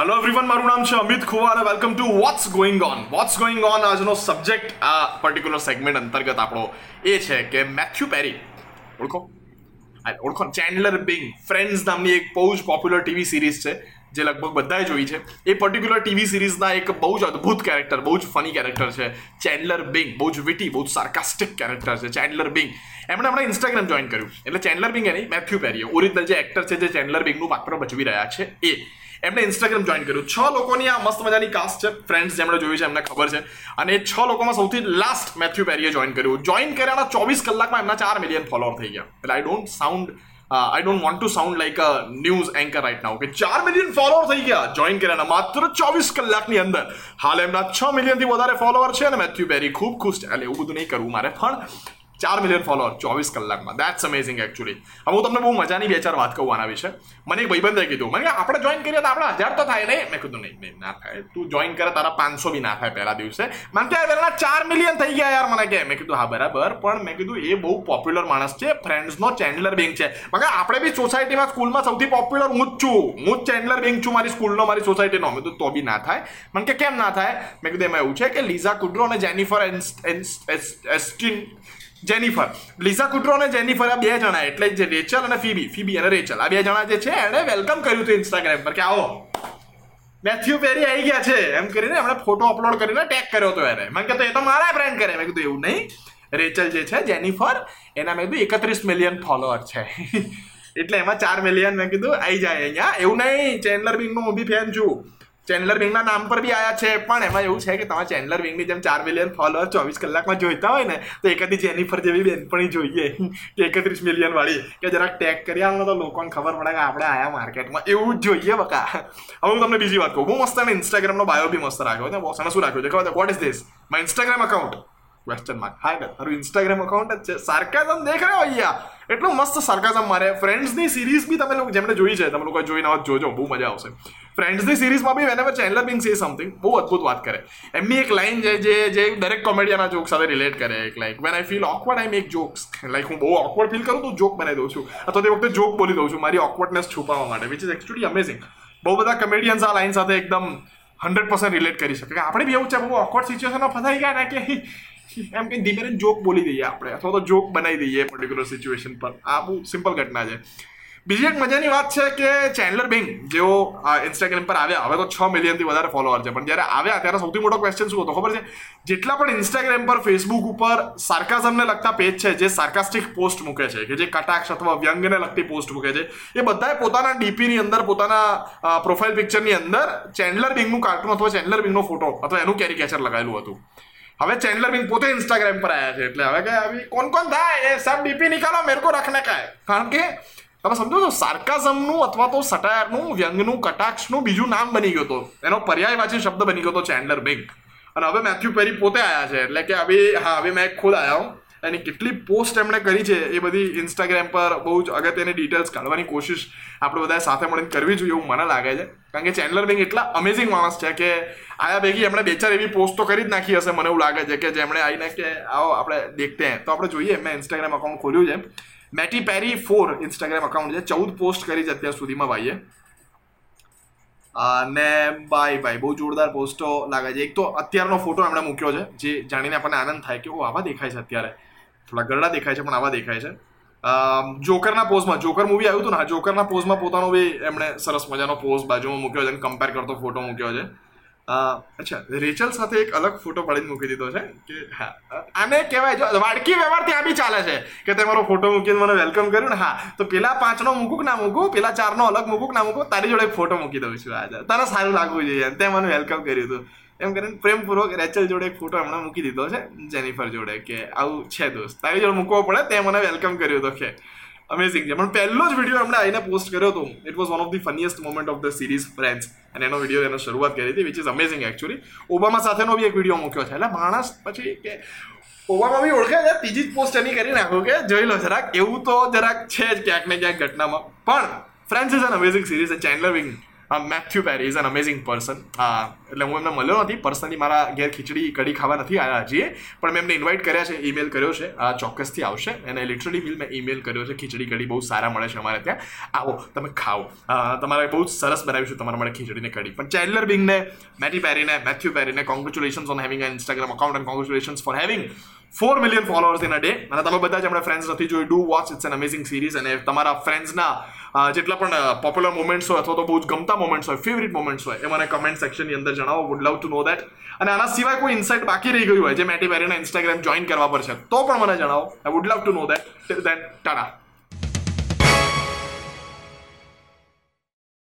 Hello everyone મારું નામ છે અમિત ખુવા અને welcome to what's going on what's going on આજનો સબ્જેક્ટ આ પર્ટિક્યુલર સેગમેન્ટ અંતર્ગત આપણો એ છે કે મેથ્યુ પેરી ઓળખો? ઓળખો? ચેન્ડલર બિંગ ફ્રેન્ડ્સ નામની એક બહુ જ પોપ્યુલર ટીવી સિરીઝ છે. જે લગભગ બધાએ જોઈ છે. એ પર્ટિક્યુલર ટીવી સિરીઝના એક બહુ જ અદ્ભુત કેરેક્ટર બહુ જ ફની કેરેક્ટર છે. ચેન્ડલર બિંગ બહુ જ વિટી બહુ જ સાર્કાસ્ટિક કેરેક્ટર છે. ચેન્ડલર બિંગ એમણે હમણાં ઇન્સ્ટાગ્રામ જોઈન કર્યું. એટલે ચેન્ડલર બિંગ એની મેથ્યુ પેરી ઓરિજિનલ જે એક્ટર છે જે ચેન્ડલર બિંગનું પાત્ર ભજવી રહ્યા છે એ. એમણે ઇન્સ્ટાગ્રામ જોઈન કર્યું. છ લોકોની આ મસ્ત મજાની કાસ્ટ છે. ફ્રેન્ડ્સ જેમણે જોયું છે એમને ખબર છે. અને છ લોકોમાં સૌથી લાસ્ટ મેથ્યુ પેરીએ જોઈન કર્યું. જોઈન કર્યાના ચોવીસ કલાકમાં એમના ચાર મિલિયન ફોલોઅર થઈ ગયા. એટલે I don't sound I don't want to sound like a news anchor right now કે ચાર મિલિયન ફોલોઅર થઈ ગયા. જોઈન કર્યાના માત્ર ચોવીસ કલાકની અંદર. હાલ એમના છ મિલિયનથી વધારે ફોલોઅર છે અને મેથ્યુ પેરી ખૂબ ખુશ છે. એટલે એવું બધું નહીં કરવું મારે. પણ ચાર મિલિયન ફોલોઅર ચોવીસ કલાકમાં. દેટ્સ અમેઝિંગ એકચ્યુઅલી હવે હું તમને બહુ મજાની બે ચાર વાત કહું આના વિશે. મને એક ભાઈબંધે કીધું, મને આપણે જોઈન કરીએ તો આપણે હજાર તો થાય નહીં. મેં કીધું, નહીં નહીં, ના થાય. તું જોઈન કરે, તારા પાંચસો બી ના થાય પહેલા દિવસે. મને કે પહેલા ચાર મિલિયન થઈ ગયા યાર મને કે. મેં કીધું, હા, બરાબર, પણ મેં કીધું, એ બહુ પોપ્યુલર માણસ છે ફ્રેન્ડ્સનો ચેન્ડલર બેંક છે. મગર આપણે બી સોસાયટીમાં સ્કૂલમાં સૌથી પોપ્યુલર હું જ છું. હું જ ચેન્ડલર બેંક છું, મારી સ્કૂલનો મારી સોસાયટીનો મેં તો બી ના થાય. મને કે, કેમ ના થાય? મેં કીધું, એમાં એવું છે કે લીઝા કુડ્રો અને જેનિફર એસ્ટિન જેનિફર. લિઝા કુટ્રો અને જેનિફર આ બે જણા, એટલે જે રેચલ અને ફીબી. ફીબી અને રેચલ. આ બે જણા જે છે એણે વેલકમ કર્યું હતું ઇન્સ્ટાગ્રામ પર કે આવો. મેથ્યુ પેરી આવી ગયા છે. એમ કરીને એમણે ફોટો અપલોડ કરીને ટેગ કર્યો હતો એને. મેં કીધું, એ તો મારા ફ્રેન્ડ કરે. મેં કીધું, એવું નહીં. રેચલ જે છે, જેનિફર, એના મેં કીધું, એકત્રીસ મિલિયન ફોલોઅર છે. એટલે એમાં ચાર મિલિયન મેં કીધું આવી જાય અહીંયા. એવું નહીં ચેન્ડલર બિંગનો હું બી ફેન છું. ચેન્ડલર વિંગના નામ પર બી આયા છે. પણ એમાં એવું છે કે તમે ચેન્ડલર વિંગની જેમ ચાર મિલિયન ફોલોઅર ચોવીસ કલાકમાં જોઈતા હોય ને, તો એકાદી જેનિફર જેવી બેનપણી જોઈએ. એકત્રીસ મિલિયન વાળી. કે જરાક ટેગ કરી આવો તો લોકોને ખબર પડે કે આપણે આયા માર્કેટમાં. એવું જ જોઈએ બકા. હવે હું તમને બીજી વાત કહું. બહુ મસ્ત અને ઇન્સ્ટાગ્રામનો બાયો બી મસ્ત રાખ્યો છે. બોસ શું રાખ્યું છે ખબર what is this my Instagram account question mark હા તારું ઇન્સ્ટાગ્રામ અકાઉન્ટ જ છે. સાર્કાઝમ દેખ રહ્યો અહીંયા. એટલું મસ્ત સાર્કાઝમ મારે. ફ્રેન્ડ્સની સિરીઝ બી તમે લોકો જેમને જોઈ છે, તમે લોકો જોઈને આવો જોજો, બહુ મજા આવશે. ફ્રેન્ડ્સની સિરીઝમાં be whenever Chandler Bing say something બહુ અદભુત વાત કરે. એમની એક લાઈન છે જે જે દરેક કોમેડિયાના જોક સાથે રિલેટ કરે. એક like when I feel awkward I make jokes like હું બહુ ઓકવર્ડ ફીલ કરું તો જોક બનાવી દઉં છું. અથવા તે વખતે જોક બોલી દઉં છું, મારી ઓકવર્ડનેસ છુપાવવા માટે વિચ ઇઝ એકચ્યુઅલી અમેઝિંગ બહુ બધા કમેડિયન્સ આ લાઈન સાથે એકદમ હંડ્રેડ પર્સન્ટ રિલેટ કરી શકે. આપણે બી એવું છે, બહુ ઓકવર્ડ સિચ્યુએશનમાં ફસાઈ ગયા ને કે એમ કે ધીમે જોક બોલી દઈએ આપણે, અથવા તો જોક બનાવી દઈએ પર્ટિક્યુલર સિચ્યુએશન પર. આ બહુ સિમ્પલ ઘટના છે. બીજી એક મજાની વાત છે કે ચેન્ડલર બિંગ જેઓ ઇન્સ્ટાગ્રામ પર આવ્યા, હવે તો છ મિલિયનથી વધારે ફોલોઅર છે. પણ જ્યારે આવ્યા, ત્યારે સૌથી મોટો ક્વેશ્ચન શું હતો? ખબર છે? જેટલા પણ ઇન્સ્ટાગ્રામ પર ફેસબુક ઉપર સાર્કાઝમને લગતા પેજ છે, જે સાર્કાસ્ટિક પોસ્ટ મૂકે છે, કે જે કટાક્ષ અથવા વ્યંગને લગતી પોસ્ટ મૂકે છે, એ બધાએ પોતાના ડીપીની અંદર, પોતાના પ્રોફાઇલ પિક્ચરની અંદર ચેન્ડલર બિંગનું કાર્ટૂન અથવા ચેન્ડલર બિંગનો ફોટો અથવા એનું કેરિકેચર લગાવેલું હતું. હવે ચેન્ડલર બિન પોતે ઇન્સ્ટાગ્રામ પર આવ્યા છે, એટલે હવે કે આવી કોણ કોણ થાય? એ સબ ડીપી નિકાલો મેરે કો રખને કાય કારણ કે, તમે સમજો છો સાર્કાઝમનું અથવા તો સટાયરનું વ્યંગનું, કટાક્ષનું બીજું નામ બની ગયો હતો. એનો પર્યાયવાચી શબ્દ બની ગયો હતો ચેન્ડલર બિંગ અને હવે મેથ્યુ પેરી પોતે આવ્યા છે, એટલે કે હવે હા, હવે મેં ખુદ આવ્યા હું. એની કેટલી પોસ્ટ એમણે કરી છે એ બધી ઇન્સ્ટાગ્રામ પર બહુ જ અગત્યની ડિટેલ્સ કાઢવાની કોશિશ આપણે બધા સાથે મળીને કરવી જોઈએ એવું મને લાગે છે. કારણ કે ચેન્ડલર બેંક એટલા અમેઝિંગ માણસ છે કે આયા ભેગી એમણે બે ચાર એવી પોસ્ટ તો કરી જ નાખી હશે મને એવું લાગે છે કે જેમણે આવીને કે આવો આપણે દેખતે હે. તો આપણે જોઈએ, મેં ઇન્સ્ટાગ્રામ અકાઉન્ટ ખોલ્યું છે. મેટી પેરી ફોર ઇન્સ્ટાગ્રામ અકાઉન્ટ છે. ચૌદ પોસ્ટ કરી છે અત્યાર સુધીમાં ભાઈએ. અને બાય બાય બહુ જોરદાર પોસ્ટો લાગે છે. એક તો અત્યારનો ફોટો એમણે મૂક્યો છે, જે જાણીને આપણને આનંદ થાય કે ઓ આવા દેખાય છે અત્યારે. થોડા ગરડા દેખાય છે, પણ આવા દેખાય છે. જોકરના પોઝમાં, જોકર મૂવી આવ્યું હતું ને જોકરના પોઝમાં પોતાનો બી એમણે સરસ મજાનો પોઝ બાજુમાં મૂક્યો છે અને કમ્પેર કરતો ફોટો મૂક્યો છે. અચ્છા, રેચલ સાથે એક અલગ ફોટો પાડીને મૂકી દીધો છે કે, હા, આને કહેવાય જો, વાડકી વ્યવહાર ત્યાં બી ચાલે છે કે તે મારો ફોટો મૂકીને મને વેલકમ કર્યું ને, હા, તો પેલા પાંચનો મૂકું ના મૂકું, પેલા ચારનો અલગ મૂકું ના મૂકું, તારી જોડે ફોટો મૂકી દઉં છું આજે. તને સારું લાગવું જોઈએ તે મને વેલકમ કર્યું હતું. એમ કરીને પ્રેમપૂર્વક રેચલ જોડે એક ફોટો હમણાં મૂકી દીધો છે, જેનિફર જોડે, કે આવું છે દોસ્ત. તારી જોડે મૂકવો પડે, તે મને વેલકમ કર્યો હતો કે અમેઝિંગ છે. પણ પહેલો જ વીડિયો એમણે આવીને પોસ્ટ કર્યો હતો it was one of the funniest moment of the series Friends અને એનો વીડિયો એનો શરૂઆત કરી હતી which is amazing actually Obama સાથેનો બી એક વીડિયો મૂક્યો છે. એટલે માણસ પછી કે ઓબામા બી ઓળખે છે, ત્રીજી જ પોસ્ટ એની કરી નાખો કે જોઈ લો જરાક, એવું તો જરાક છે જ ક્યાંક ને ક્યાંક ઘટનામાં. પણ Friends is an amazing series Chandler Bing Matthew Perry is an amazing person એટલે હું એમને મળ્યો નથી. પર્સનલી મારા ઘેર ખીચડી કઢી ખાવા નથી આવ્યા હજી પણ મેં એમને ઇન્વાઇટ કર્યા છે ઈમેલ કર્યો છે. આ ચોક્કસથી આવશે. અને લિટરલી બિલ મેં ઈમેલ કર્યો છે. ખીચડી કઢી બહુ સારા મળે છે અમારે ત્યાં. આવો, તમે ખાઓ. તમારે બહુ જ સરસ બનાવ્યું છે તમારા માટે ખીચડીને કઢી. પણ ચેન્ડલર બિંગને મેટી પેરીને Matthew પેરીને congratulations on having Instagram account and congratulations for having four million followers in a day અને તમે બધા જ એમણે ફ્રેન્ડ્સ નથી જોઈ. Do watch it's an amazing series અને તમારા ફ્રેન્ડ્સના જેટલા પણ પોપ્યુલર મોમેન્ટ્સ હોય અથવા તો બહુ જ ગમતા મોમેન્ટ્સ હોય ફેવરિટ મોમેન્ટ્સ હોય, એ મને કમેન્ટ સેક્શનની અંદર જણાવો. Would love to know that અને આના સિવાય કોઈ ઇન્સાઇટ બાકી રહી ગયું હોય, જે મેટી પેરીના ઇન્સ્ટાગ્રામ જોઈન કરવા પર છે, તો પણ મને જણાવો. I would love to know that till then tata